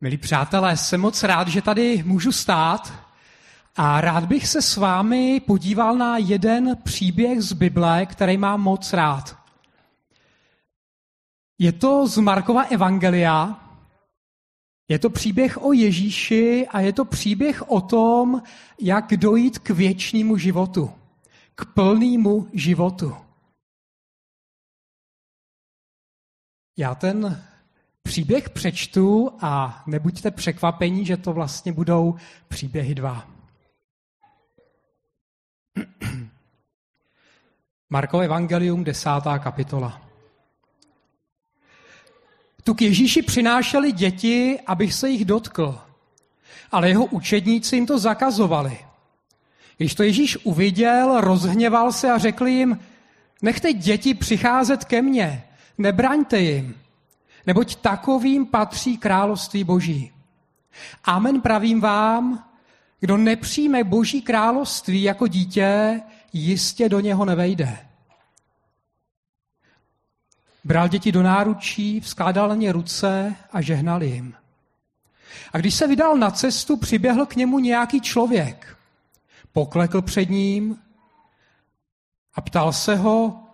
Milí přátelé, jsem moc rád, že tady můžu stát a rád bych se s vámi podíval na jeden příběh z Bible, který mám moc rád. Je to z Markova Evangelia, je to příběh o Ježíši a je to příběh o tom, jak dojít k věčnému životu, k plnému životu. Já ten příběh přečtu a nebuďte překvapení, že to vlastně budou příběhy dva. Markov Evangelium, desátá kapitola. Tu k Ježíši přinášeli děti, abych se jich dotkl, ale jeho učedníci jim to zakazovali. Když to Ježíš uviděl, rozhněval se a řekl jim, nechte děti přicházet ke mně, nebraňte jim, neboť takovým patří království boží. Amen pravím vám, kdo nepřijme boží království jako dítě, jistě do něho nevejde. Bral děti do náručí, vzkládal na ně ruce a žehnal jim. A když se vydal na cestu, přiběhl k němu nějaký člověk. Poklekl před ním a ptal se ho,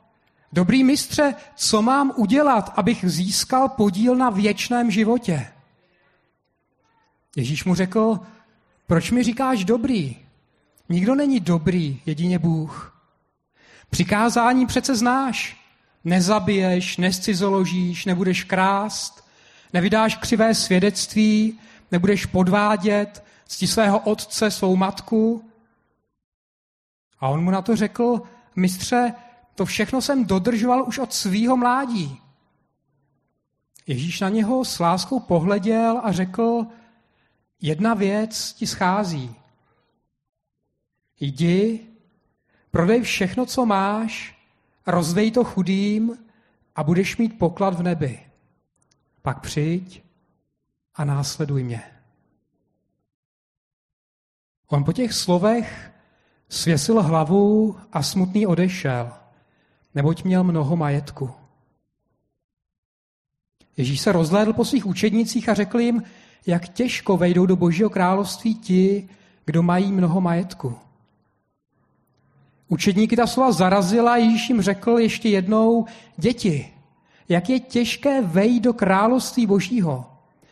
Dobrý mistře, co mám udělat, abych získal podíl na věčném životě? Ježíš mu řekl, proč mi říkáš dobrý? Nikdo není dobrý, jedině Bůh. Přikázání přece znáš. Nezabiješ, nescizoložíš, nebudeš krást, nevydáš křivé svědectví, nebudeš podvádět, cti svého otce, svou matku. A on mu na to řekl, mistře, to všechno jsem dodržoval už od svýho mládí. Ježíš na něho s láskou pohleděl a řekl, jedna věc ti schází. Jdi, prodej všechno, co máš, rozdej to chudým a budeš mít poklad v nebi. Pak přijď a následuj mě. On po těch slovech svěsil hlavu a smutný odešel neboť měl mnoho majetku. Ježíš se rozhlédl po svých učednicích a řekl jim, jak těžko vejdou do božího království ti, kdo mají mnoho majetku. Učedníky ta slova zarazila, Ježíš jim řekl ještě jednou, děti, jak je těžké vejít do království božího.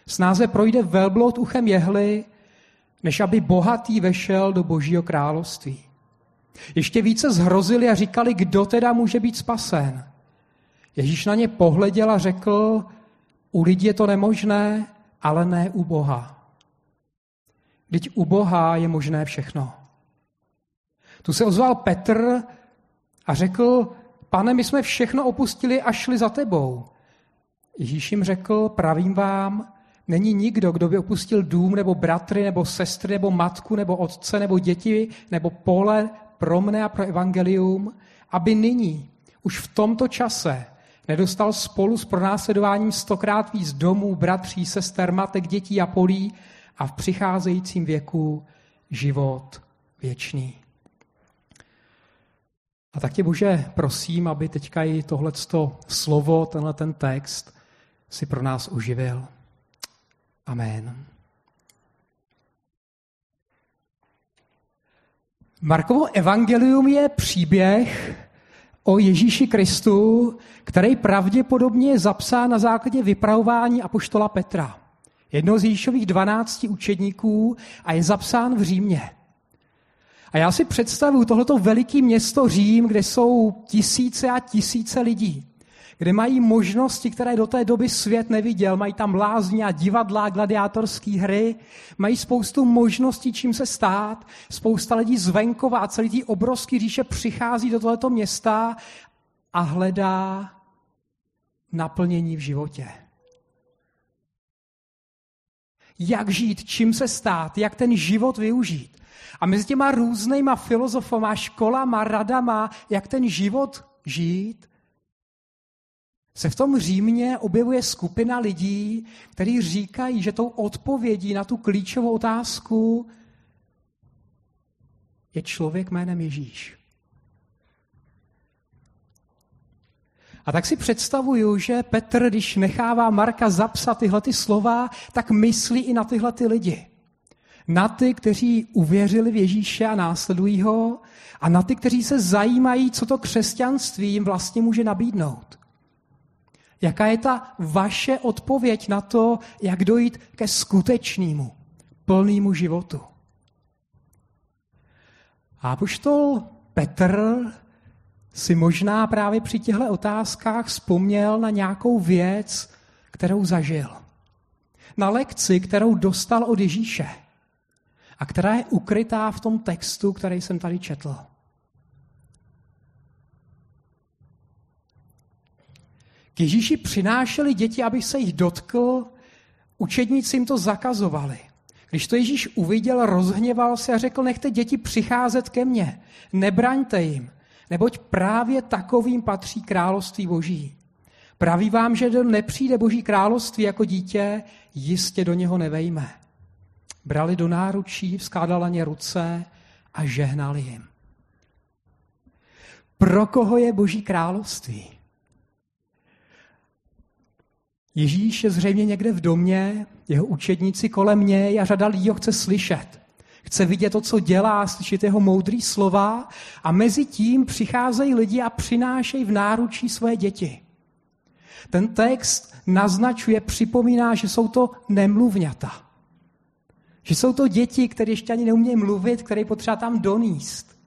Snáze projde velblot uchem jehly, než aby bohatý vešel do božího království. Ještě více zhrozili a říkali, kdo teda může být spasen. Ježíš na ně pohleděl a řekl, u lidí je to nemožné, ale ne u Boha. Vždyť u Boha je možné všechno. Tu se ozval Petr a řekl, pane, my jsme všechno opustili a šli za tebou. Ježíš jim řekl, pravím vám, není nikdo, kdo by opustil dům, nebo bratry, nebo sestry, nebo matku, nebo otce, nebo děti, nebo pole, pro mne a pro evangelium, aby nyní, už v tomto čase, nedostal spolu s pronásledováním stokrát víc domů, bratří, sester, matek, dětí a polí a v přicházejícím věku život věčný. A tak tě, Bože, prosím, aby teďka i tohleto slovo, tenhle ten text si pro nás uživil. Amen. Markovo evangelium je příběh o Ježíši Kristu, který pravděpodobně je zapsán na základě vypravování apoštola Petra, jednoho z Ježíšových dvanácti učedníků a je zapsán v Římě. A já si představuji tohleto veliké město Řím, kde jsou tisíce a tisíce lidí kde mají možnosti, které do té doby svět neviděl. Mají tam lázně a divadla, gladiátorské hry, mají spoustu možností, čím se stát. Spousta lidí z venkova a celý tý obrovský říše přichází do tohoto města a hledá naplnění v životě. Jak žít, čím se stát, jak ten život využít. A mezi těma různýma filozofama, školama, radama, jak ten život žít, se v tom Římě objevuje skupina lidí, kteří říkají, že tou odpovědí na tu klíčovou otázku je člověk jménem Ježíš. A tak si představuju, že Petr, když nechává Marka zapsat tyhle ty slova, tak myslí i na tyhle ty lidi. Na ty, kteří uvěřili v Ježíše a následují ho, a na ty, kteří se zajímají, co to křesťanství jim vlastně může nabídnout. Jaká je ta vaše odpověď na to, jak dojít ke skutečnému, plnému životu? A poštol Petr si možná právě při těchto otázkách vzpomněl na nějakou věc, kterou zažil. Na lekci, kterou dostal od Ježíše a která je ukrytá v tom textu, který jsem tady četl. K Ježíši přinášeli děti, aby se jich dotkl, učedníci jim to zakazovali. Když to Ježíš uviděl, rozhněval se a řekl, nechte děti přicházet ke mně, nebraňte jim, neboť právě takovým patří království boží. Praví vám, že kdo nepřijde boží království jako dítě, jistě do něho nevejme. Brali do náručí, vzkládala ně ruce a žehnali jim. Pro koho je boží království? Ježíš je zřejmě někde v domě, jeho učedníci kolem něj a řada lidí ho chce slyšet. Chce vidět to, co dělá, slyšet jeho moudrý slova a mezi tím přicházejí lidi a přinášejí v náručí své děti. Ten text naznačuje, připomíná, že jsou to nemluvňata. Že jsou to děti, které ještě ani neumějí mluvit, které potřeba tam doníst.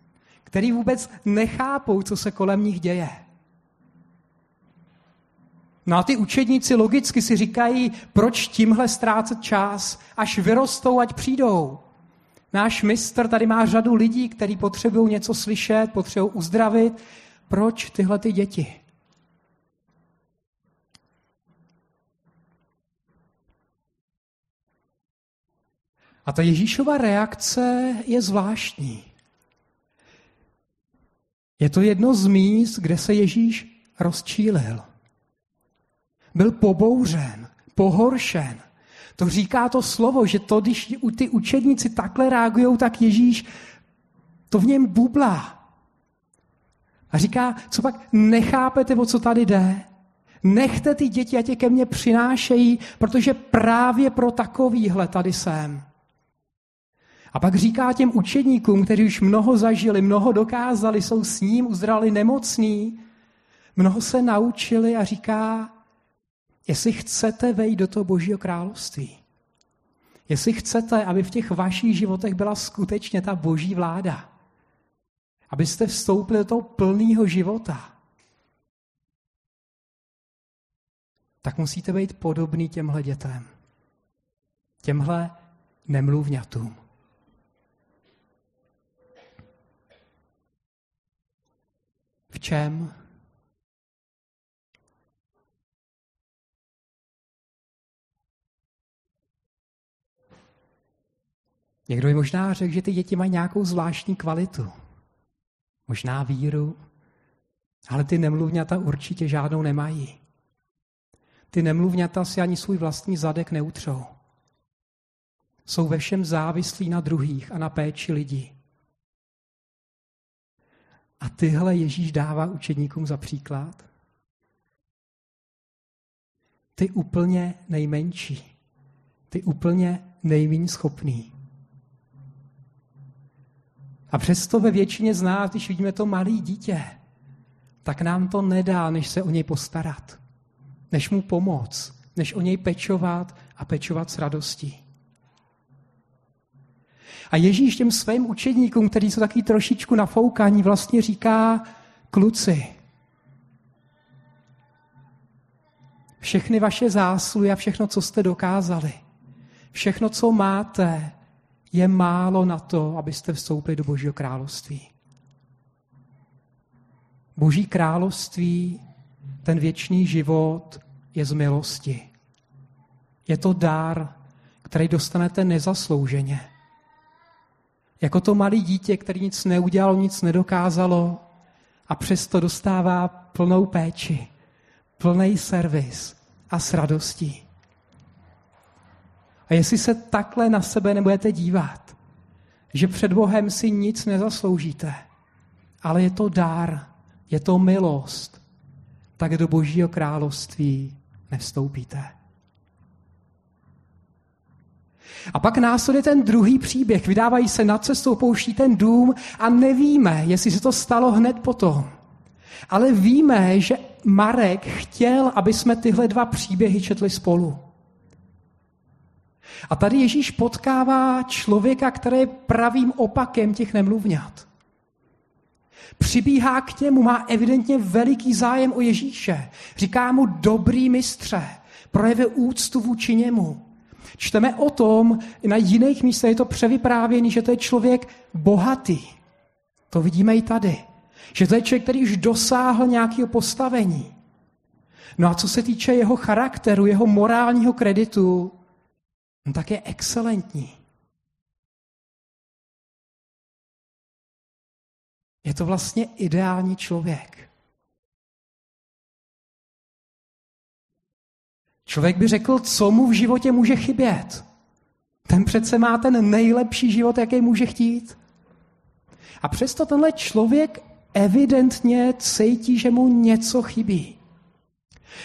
Který vůbec nechápou, co se kolem nich děje. No a ty učedníci logicky si říkají, proč tímhle ztrácet čas, až vyrostou, ať přijdou. Náš mistr tady má řadu lidí, kteří potřebují něco slyšet, potřebují uzdravit. Proč tyhle ty děti? A ta Ježíšova reakce je zvláštní. Je to jedno z míst, kde se Ježíš rozčílil byl pobouřen, pohoršen. To říká to slovo, že to, když ty učedníci takhle reagují, tak Ježíš to v něm bublá. A říká, co pak nechápete, o co tady jde? Nechte ty děti, ať je ke mně přinášejí, protože právě pro takovýhle tady jsem. A pak říká těm učedníkům, kteří už mnoho zažili, mnoho dokázali, jsou s ním, uzdrali nemocný, mnoho se naučili a říká, Jestli chcete vejít do toho Božího království, jestli chcete, aby v těch vašich životech byla skutečně ta Boží vláda, abyste vstoupili do toho plného života, tak musíte být podobný těmhle dětem. Těmhle nemluvňatům. V čem? Někdo by možná řekl, že ty děti mají nějakou zvláštní kvalitu. Možná víru, ale ty nemluvňata určitě žádnou nemají. Ty nemluvňata si ani svůj vlastní zadek neutřou. Jsou ve všem závislí na druhých a na péči lidí. A tyhle Ježíš dává učedníkům za příklad. Ty úplně nejmenší, ty úplně nejméně schopný. A přesto ve většině z nás, když vidíme to malé dítě, tak nám to nedá, než se o něj postarat, než mu pomoct, než o něj pečovat a pečovat s radostí. A Ježíš těm svým učedníkům, kteří jsou taky trošičku nafoukání, vlastně říká, kluci, všechny vaše zásluhy a všechno, co jste dokázali, všechno, co máte, je málo na to, abyste vstoupili do Božího království. Boží království, ten věčný život je z milosti. Je to dar, který dostanete nezaslouženě. Jako to malé dítě, který nic neudělalo, nic nedokázalo a přesto dostává plnou péči, plný servis a s radostí. A jestli se takhle na sebe nebudete dívat, že před Bohem si nic nezasloužíte, ale je to dár, je to milost, tak do Božího království nevstoupíte. A pak následuje ten druhý příběh. Vydávají se na cestu, pouští ten dům a nevíme, jestli se to stalo hned potom. Ale víme, že Marek chtěl, aby jsme tyhle dva příběhy četli spolu. A tady Ježíš potkává člověka, který je pravým opakem těch nemluvňat. Přibíhá k němu, má evidentně veliký zájem o Ježíše. Říká mu dobrý mistře, projeve úctu vůči němu. Čteme o tom, na jiných místech je to převyprávěný, že to je člověk bohatý. To vidíme i tady. Že to je člověk, který už dosáhl nějakého postavení. No a co se týče jeho charakteru, jeho morálního kreditu, no tak je excelentní. Je to vlastně ideální člověk. Člověk by řekl, co mu v životě může chybět. Ten přece má ten nejlepší život, jaký může chtít. A přesto tenhle člověk evidentně cítí, že mu něco chybí.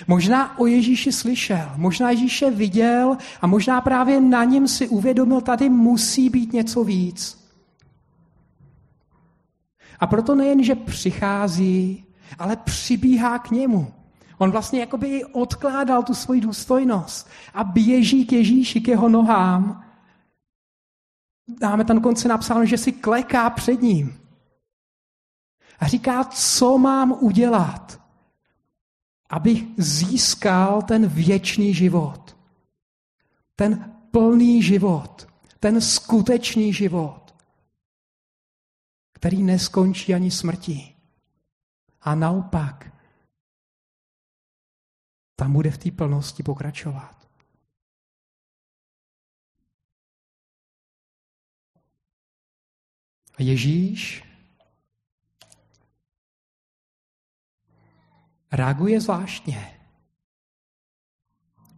Možná o Ježíši slyšel, možná Ježíše viděl a možná právě na něm si uvědomil, tady musí být něco víc. A proto nejen, že přichází, ale přibíhá k němu. On vlastně jakoby odkládal tu svoji důstojnost a běží k Ježíši, k jeho nohám. Dáme tam konce napsáno, že si kleká před ním. A říká, co mám udělat, abych získal ten věčný život. Ten plný život. Ten skutečný život. Který neskončí ani smrtí. A naopak tam bude v té plnosti pokračovat. A Ježíš reaguje zvláštně.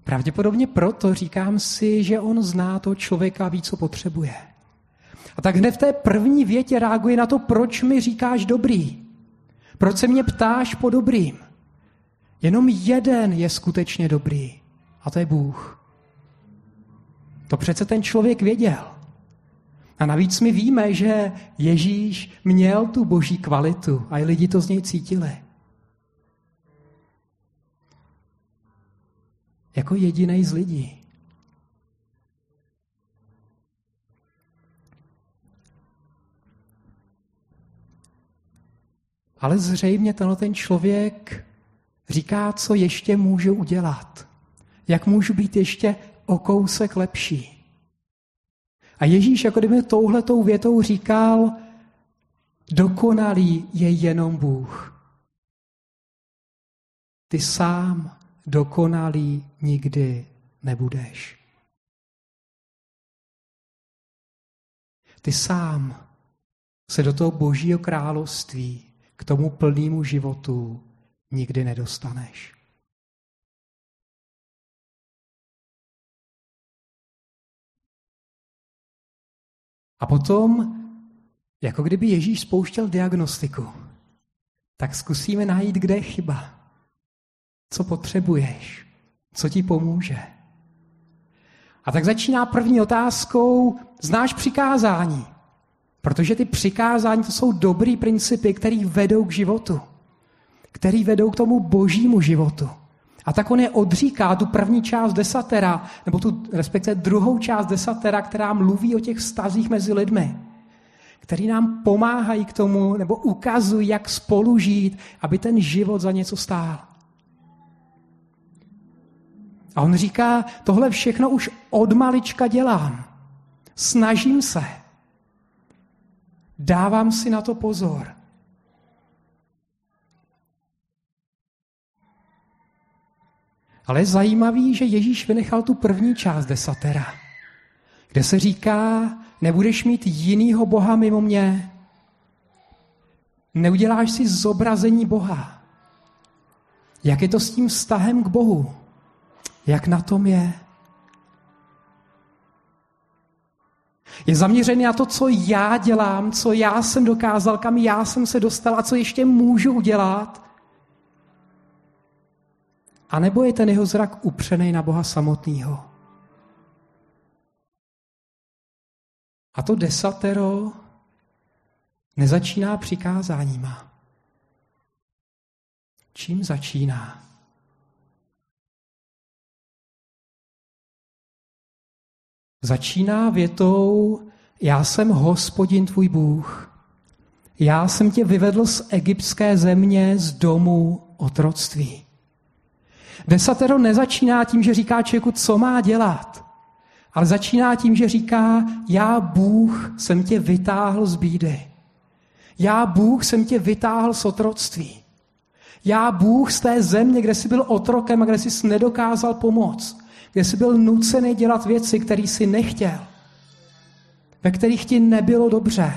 Pravděpodobně proto říkám si, že on zná toho člověka a ví, co potřebuje. A tak hned v té první větě reaguje na to, proč mi říkáš dobrý. Proč se mě ptáš po dobrým. Jenom jeden je skutečně dobrý a to je Bůh. To přece ten člověk věděl. A navíc my víme, že Ježíš měl tu boží kvalitu a i lidi to z něj cítili. Jako jediný z lidí. Ale zřejmě tenhle ten člověk Říká, co ještě můžu udělat. Jak můžu být ještě o kousek lepší. A Ježíš jako kdyby touhletou větou říkal, dokonalý je jenom Bůh. Ty sám dokonalý nikdy nebudeš. Ty sám se do toho božího království, k tomu plnému životu nikdy nedostaneš. A potom, jako kdyby Ježíš spouštěl diagnostiku, tak zkusíme najít, kde je chyba. Co potřebuješ? Co ti pomůže? A tak začíná první otázkou, znáš přikázání? Protože ty přikázání to jsou dobrý principy, které vedou k životu který vedou k tomu božímu životu. A tak on je odříká tu první část desatera, nebo tu respektive druhou část desatera, která mluví o těch stazích mezi lidmi, který nám pomáhají k tomu, nebo ukazují, jak spolu žít, aby ten život za něco stál. A on říká, tohle všechno už od malička dělám. Snažím se. Dávám si na to pozor. Ale je zajímavý, že Ježíš vynechal tu první část desatera, kde se říká, nebudeš mít jinýho Boha mimo mě. Neuděláš si zobrazení Boha. Jak je to s tím vztahem k Bohu? Jak na tom je? Je zaměřený na to, co já dělám, co já jsem dokázal, kam já jsem se dostal a co ještě můžu udělat, A nebo je ten jeho zrak upřený na Boha samotného? A to desatero nezačíná přikázáníma. Čím začíná? Začíná větou, já jsem hospodin tvůj Bůh. Já jsem tě vyvedl z egyptské země, z domu otroctví. Desatero nezačíná tím, že říká člověku, co má dělat, ale začíná tím, že říká, já Bůh jsem tě vytáhl z bídy. Já Bůh jsem tě vytáhl z otroctví. Já Bůh z té země, kde jsi byl otrokem a kde jsi nedokázal pomoct, kde jsi byl nucený dělat věci, které jsi nechtěl, ve kterých ti nebylo dobře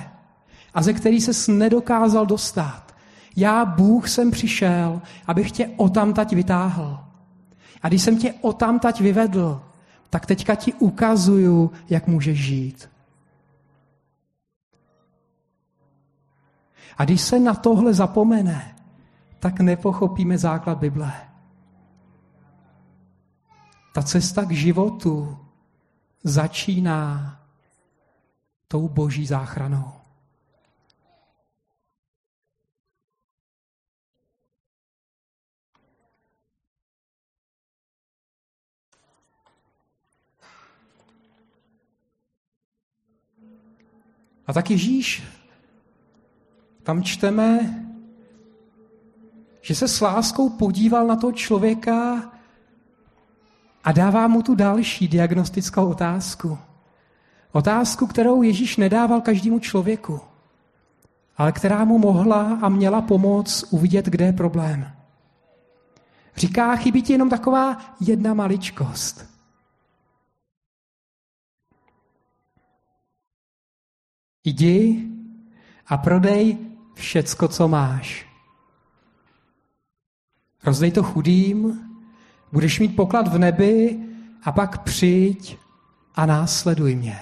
a ze kterých ses nedokázal dostat. Já, Bůh, jsem přišel, abych tě otamtať vytáhl. A když jsem tě otamtať vyvedl, tak teďka ti ukazuju, jak můžeš žít. A když se na tohle zapomene, tak nepochopíme základ Bible. Ta cesta k životu začíná tou boží záchranou. A tak Ježíš, tam čteme, že se s láskou podíval na toho člověka a dává mu tu další diagnostickou otázku. Otázku, kterou Ježíš nedával každému člověku, ale která mu mohla a měla pomoct uvidět, kde je problém. Říká, chybí ti jenom taková jedna maličkost. Jdi a prodej všecko, co máš. Rozdej to chudým, budeš mít poklad v nebi a pak přijď a následuj mě.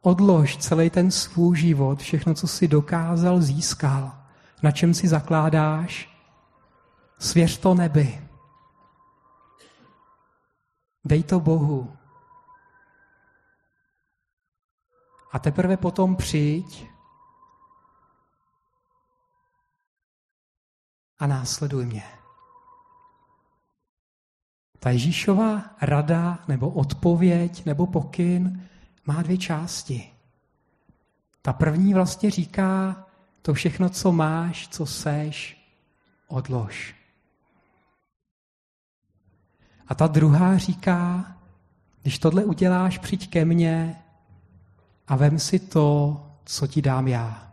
Odlož celý ten svůj život, všechno, co jsi dokázal, získal, na čem si zakládáš, svěř to nebi. Dej to Bohu. A teprve potom přijď a následuj mě. Ta Ježíšova rada nebo odpověď nebo pokyn má dvě části. Ta první vlastně říká, to všechno, co máš, co seš, odlož. A ta druhá říká, když tohle uděláš, přijď ke mně a vem si to, co ti dám já.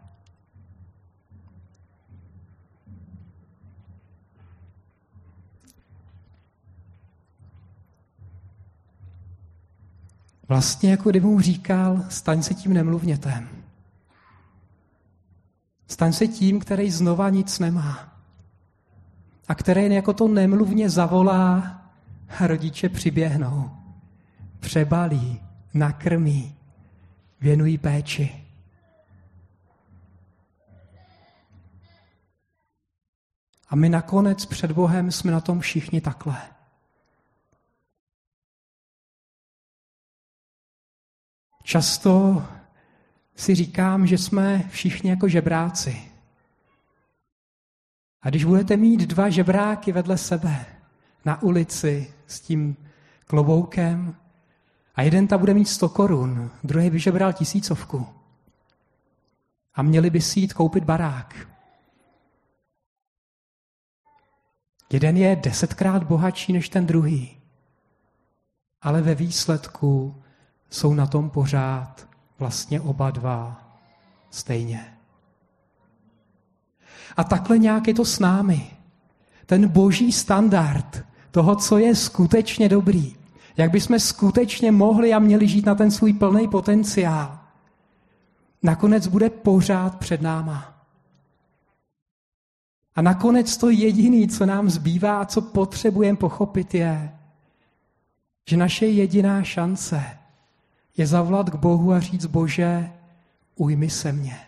Vlastně jako kdyby mu říkal, staň se tím nemluvnětem. Staň se tím, který znova nic nemá. A který jako to nemluvně zavolá a rodiče přiběhnou, přebalí, nakrmí, věnují péči. A my nakonec před Bohem jsme na tom všichni takhle. Často si říkám, že jsme všichni jako žebráci. A když budete mít dva žebráky vedle sebe na ulici s tím kloboukem a jeden ta bude mít 100 korun, druhý by žebral tisícovku a měli by si jít koupit barák. Jeden je desetkrát bohatší než ten druhý, ale ve výsledku jsou na tom pořád vlastně oba dva stejně. A takhle nějak je to s námi. Ten boží standard toho, co je skutečně dobrý. Jak bychom skutečně mohli a měli žít na ten svůj plný potenciál. Nakonec bude pořád před náma. A nakonec to jediné, co nám zbývá, co potřebujeme pochopit, je, že naše jediná šance je zavolat k Bohu a říct, Bože, ujmi se mě.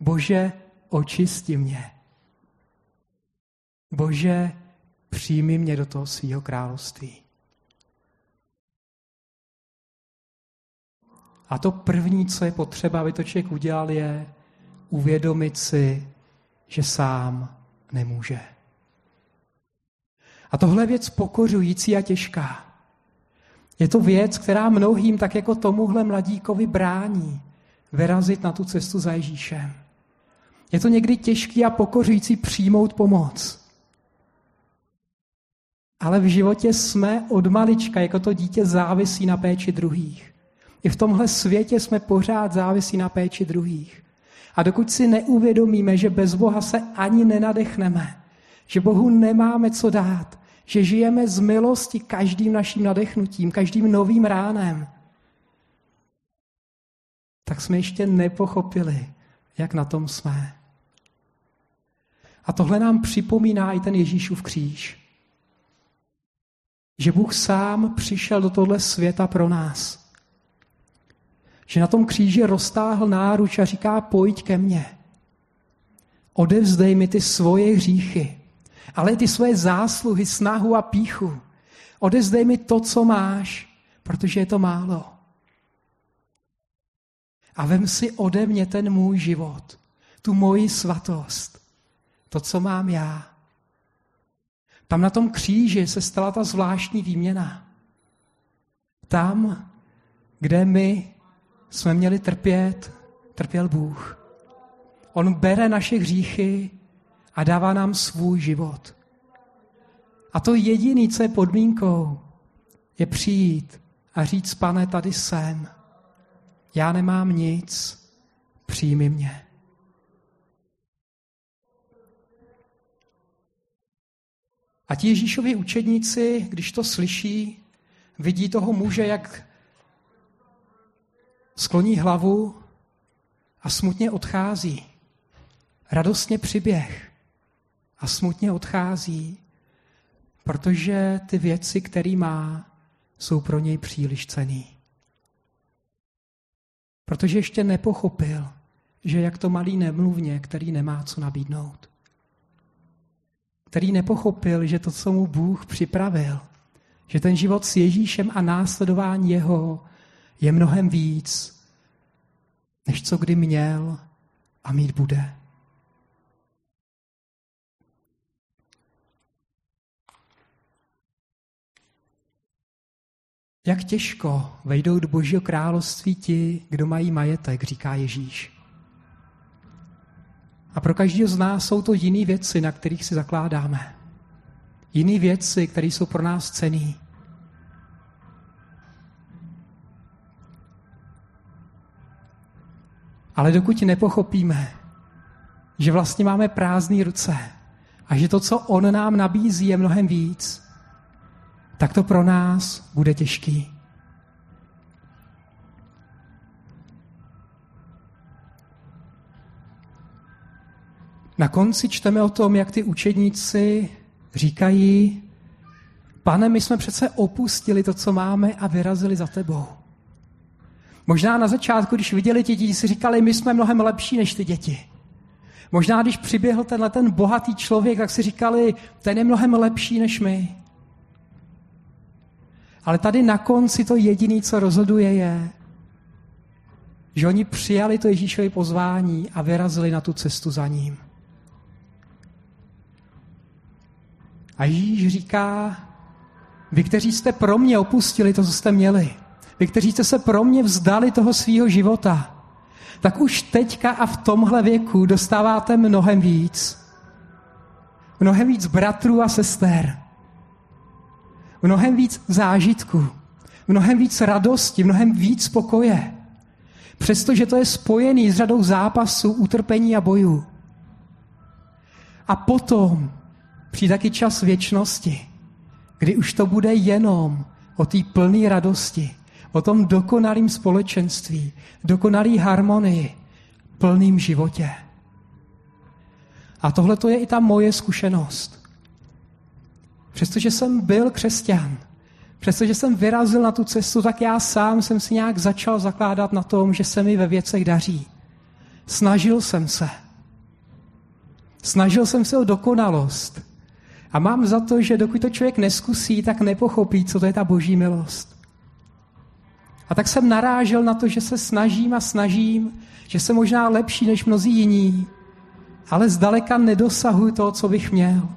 Bože, očisti mě. Bože, přijmi mě do toho svého království. A to první, co je potřeba, aby to člověk udělal, je uvědomit si, že sám nemůže. A tohle je věc pokořující a těžká. Je to věc, která mnohým, tak jako tomuhle mladíkovi, brání vyrazit na tu cestu za Ježíšem. Je to někdy těžký a pokořující přijmout pomoc. Ale v životě jsme od malička, jako to dítě závisí na péči druhých. I v tomhle světě jsme pořád závisí na péči druhých. A dokud si neuvědomíme, že bez Boha se ani nenadechneme, že Bohu nemáme co dát, že žijeme z milosti každým naším nadechnutím, každým novým ránem, tak jsme ještě nepochopili, jak na tom jsme. A tohle nám připomíná i ten Ježíšův kříž. Že Bůh sám přišel do tohle světa pro nás. Že na tom kříži roztáhl náruč a říká, pojď ke mně. Odevzdej mi ty svoje hříchy, ale ty svoje zásluhy, snahu a píchu. Odevzdej mi to, co máš, protože je to málo. A vem si ode mě ten můj život, tu moji svatost, to, co mám já. Tam na tom kříži se stala ta zvláštní výměna. Tam, kde my jsme měli trpět, trpěl Bůh. On bere naše hříchy a dává nám svůj život. A to jediné, co je podmínkou, je přijít a říct, pane, tady jsem. Já nemám nic, přijmi mě. A ti Ježíšovi učedníci, když to slyší, vidí toho muže, jak skloní hlavu a smutně odchází. Radostně přiběh a smutně odchází, protože ty věci, které má, jsou pro něj příliš cený. Protože ještě nepochopil, že jak to malý nemluvně, který nemá co nabídnout. Který nepochopil, že to, co mu Bůh připravil, že ten život s Ježíšem a následování jeho je mnohem víc, než co kdy měl a mít bude. Jak těžko vejdou do Božího království ti, kdo mají majetek, říká Ježíš. A pro každého z nás jsou to jiné věci, na kterých si zakládáme. Jiné věci, které jsou pro nás cený. Ale dokud nepochopíme, že vlastně máme prázdné ruce a že to, co on nám nabízí, je mnohem víc, tak to pro nás bude těžký. Na konci čteme o tom, jak ty učedníci říkají, pane, my jsme přece opustili to, co máme a vyrazili za tebou. Možná na začátku, když viděli ti děti, si říkali, my jsme mnohem lepší než ty děti. Možná, když přiběhl tenhle ten bohatý člověk, tak si říkali, ten je mnohem lepší než my. Ale tady na konci to jediné, co rozhoduje, je, že oni přijali to Ježíšové pozvání a vyrazili na tu cestu za ním. A Ježíš říká, vy, kteří jste pro mě opustili to, co jste měli, vy, kteří jste se pro mě vzdali toho svého života, tak už teďka a v tomhle věku dostáváte mnohem víc. Mnohem víc bratrů a sester. Mnohem víc zážitku. Mnohem víc radosti, mnohem víc pokoje. Přestože to je spojený s řadou zápasů, utrpení a bojů. A potom přijde taky čas věčnosti, kdy už to bude jenom o té plné radosti, o tom dokonalém společenství, dokonalé harmonii, plným životě. A tohle to je i ta moje zkušenost. Přestože jsem byl křesťan, přestože jsem vyrazil na tu cestu, tak já sám jsem si nějak začal zakládat na tom, že se mi ve věcech daří. Snažil jsem se. Snažil jsem se o dokonalost. A mám za to, že dokud to člověk neskusí, tak nepochopí, co to je ta boží milost. A tak jsem narážel na to, že se snažím a snažím, že jsem možná lepší než mnozí jiní, ale zdaleka nedosahuji toho, co bych měl.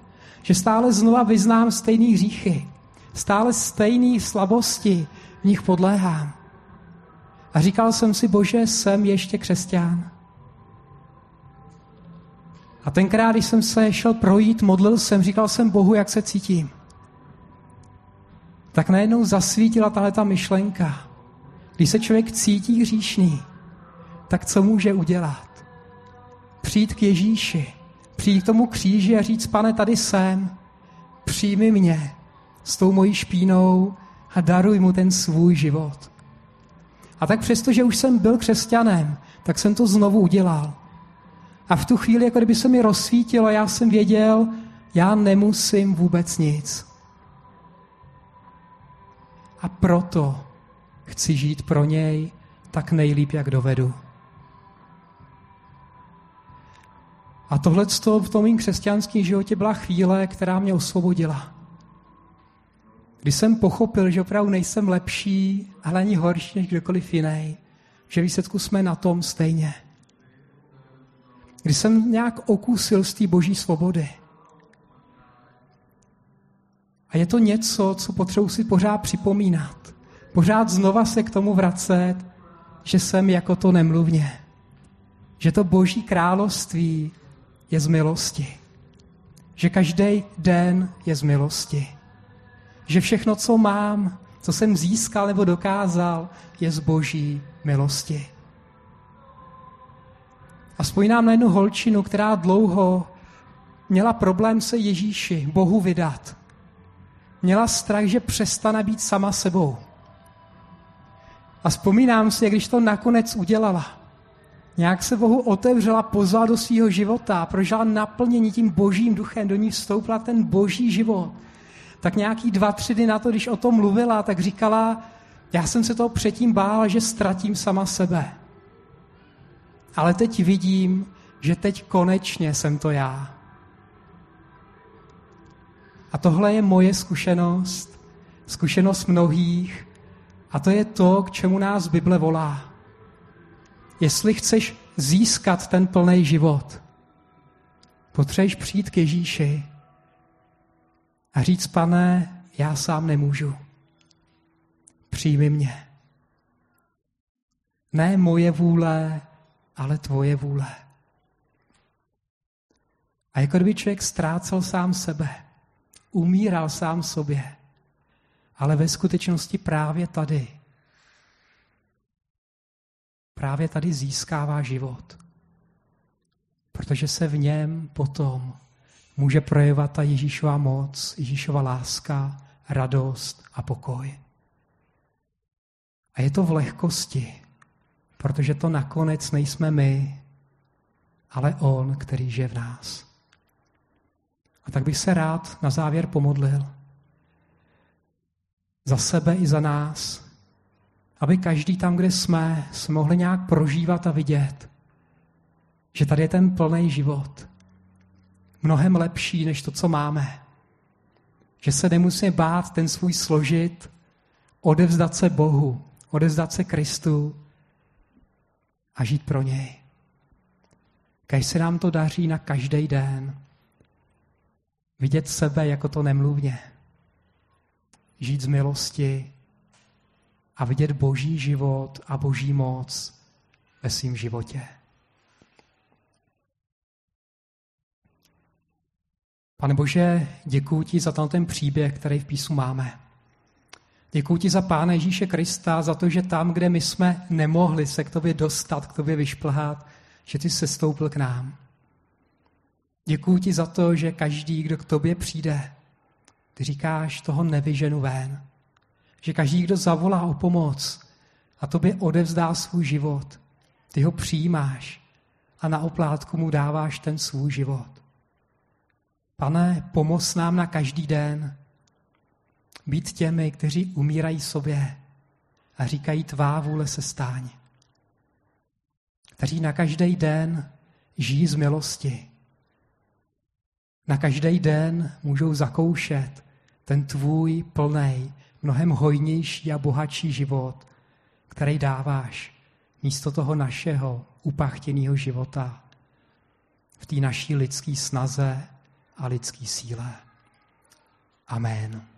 Že stále znova vyznám stejný hříchy, stále stejné slabosti, v nich podléhám. A říkal jsem si, bože, jsem ještě křesťan. A tenkrát, když jsem se šel projít, modlil jsem, říkal jsem Bohu, jak se cítím. Tak najednou zasvítila tahle ta myšlenka. Když se člověk cítí hříšný, tak co může udělat? Přijít k Ježíši, přijít k tomu kříži a říct, pane, tady jsem, přijmi mě s tou mojí špínou a daruj mu ten svůj život. A tak přesto, že už jsem byl křesťanem, tak jsem to znovu udělal. A v tu chvíli, jako kdyby se mi rozsvítilo, já jsem věděl, já nemusím vůbec nic. A proto chci žít pro něj tak nejlíp, jak dovedu. A tohle v tom mým křesťanském životě byla chvíle, která mě osvobodila. Když jsem pochopil, že opravdu nejsem lepší, ale ani horší než kdokoliv jiný, že výsledku jsme na tom stejně. Když jsem nějak okusil z té boží svobody. A je to něco, co potřebuji si pořád připomínat. Pořád znova se k tomu vracet, že jsem jako to nemluvně. Že to boží království je z milosti. Že každý den je z milosti. Že všechno, co mám, co jsem získal nebo dokázal, je z boží milosti. A vzpomínám na jednu holčinu, která dlouho měla problém se Ježíši, Bohu vydat. Měla strach, že přestane být sama sebou. A vzpomínám si, jak když to nakonec udělala. Nějak se Bohu otevřela, pozvala do svého života, prožila naplnění tím božím duchem, do ní vstoupila ten boží život. Tak nějaký dva, tři dny na to, když o tom mluvila, tak říkala, já jsem se toho předtím bála, že ztratím sama sebe. Ale teď vidím, že teď konečně jsem to já. A tohle je moje zkušenost, zkušenost mnohých, a to je to, k čemu nás Bible volá. Jestli chceš získat ten plný život, potřebuješ přijít k Ježíši a říct, pane, já sám nemůžu. Přijmi mě. Ne moje vůle, ale tvoje vůle. A jako kdyby člověk ztrácel sám sebe, umíral sám sobě, ale ve skutečnosti právě tady, právě tady získává život. Protože se v něm potom může projevovat ta Ježíšova moc, Ježíšova láska, radost a pokoj. A je to v lehkosti, protože to nakonec nejsme my, ale On, který žije v nás. A tak bych se rád na závěr pomodlil za sebe i za nás, aby každý tam, kde jsme, jsme mohli nějak prožívat a vidět, že tady je ten plný život. Mnohem lepší, než to, co máme. Že se nemusíme bát ten svůj složit, odevzdat se Bohu, odevzdat se Kristu a žít pro něj. Když se nám to daří na každý den, vidět sebe jako to nemluvně, žít z milosti a vidět boží život a boží moc ve svém životě. Pane Bože, děkuji ti za ten příběh, který v písmu máme. Děkuji ti za Pána Ježíše Krista, za to, že tam, kde my jsme nemohli se k tobě dostat, k tobě vyšplhat, že ty se stoupil k nám. Děkuji ti za to, že každý, kdo k tobě přijde, ty říkáš, toho nevyženu ven. Že každý, kdo zavolá o pomoc a tobě odevzdá svůj život, ty ho přijímáš a na oplátku mu dáváš ten svůj život. Pane, pomoz nám na každý den být těmi, kteří umírají sobě a říkají tvá vůle se stáň kteří na každý den žijí z milosti. Na každý den můžou zakoušet ten tvůj plný, mnohem hojnější a bohatší život, který dáváš místo toho našeho upachtěného života v té naší lidské snaze a lidské síle. Amen.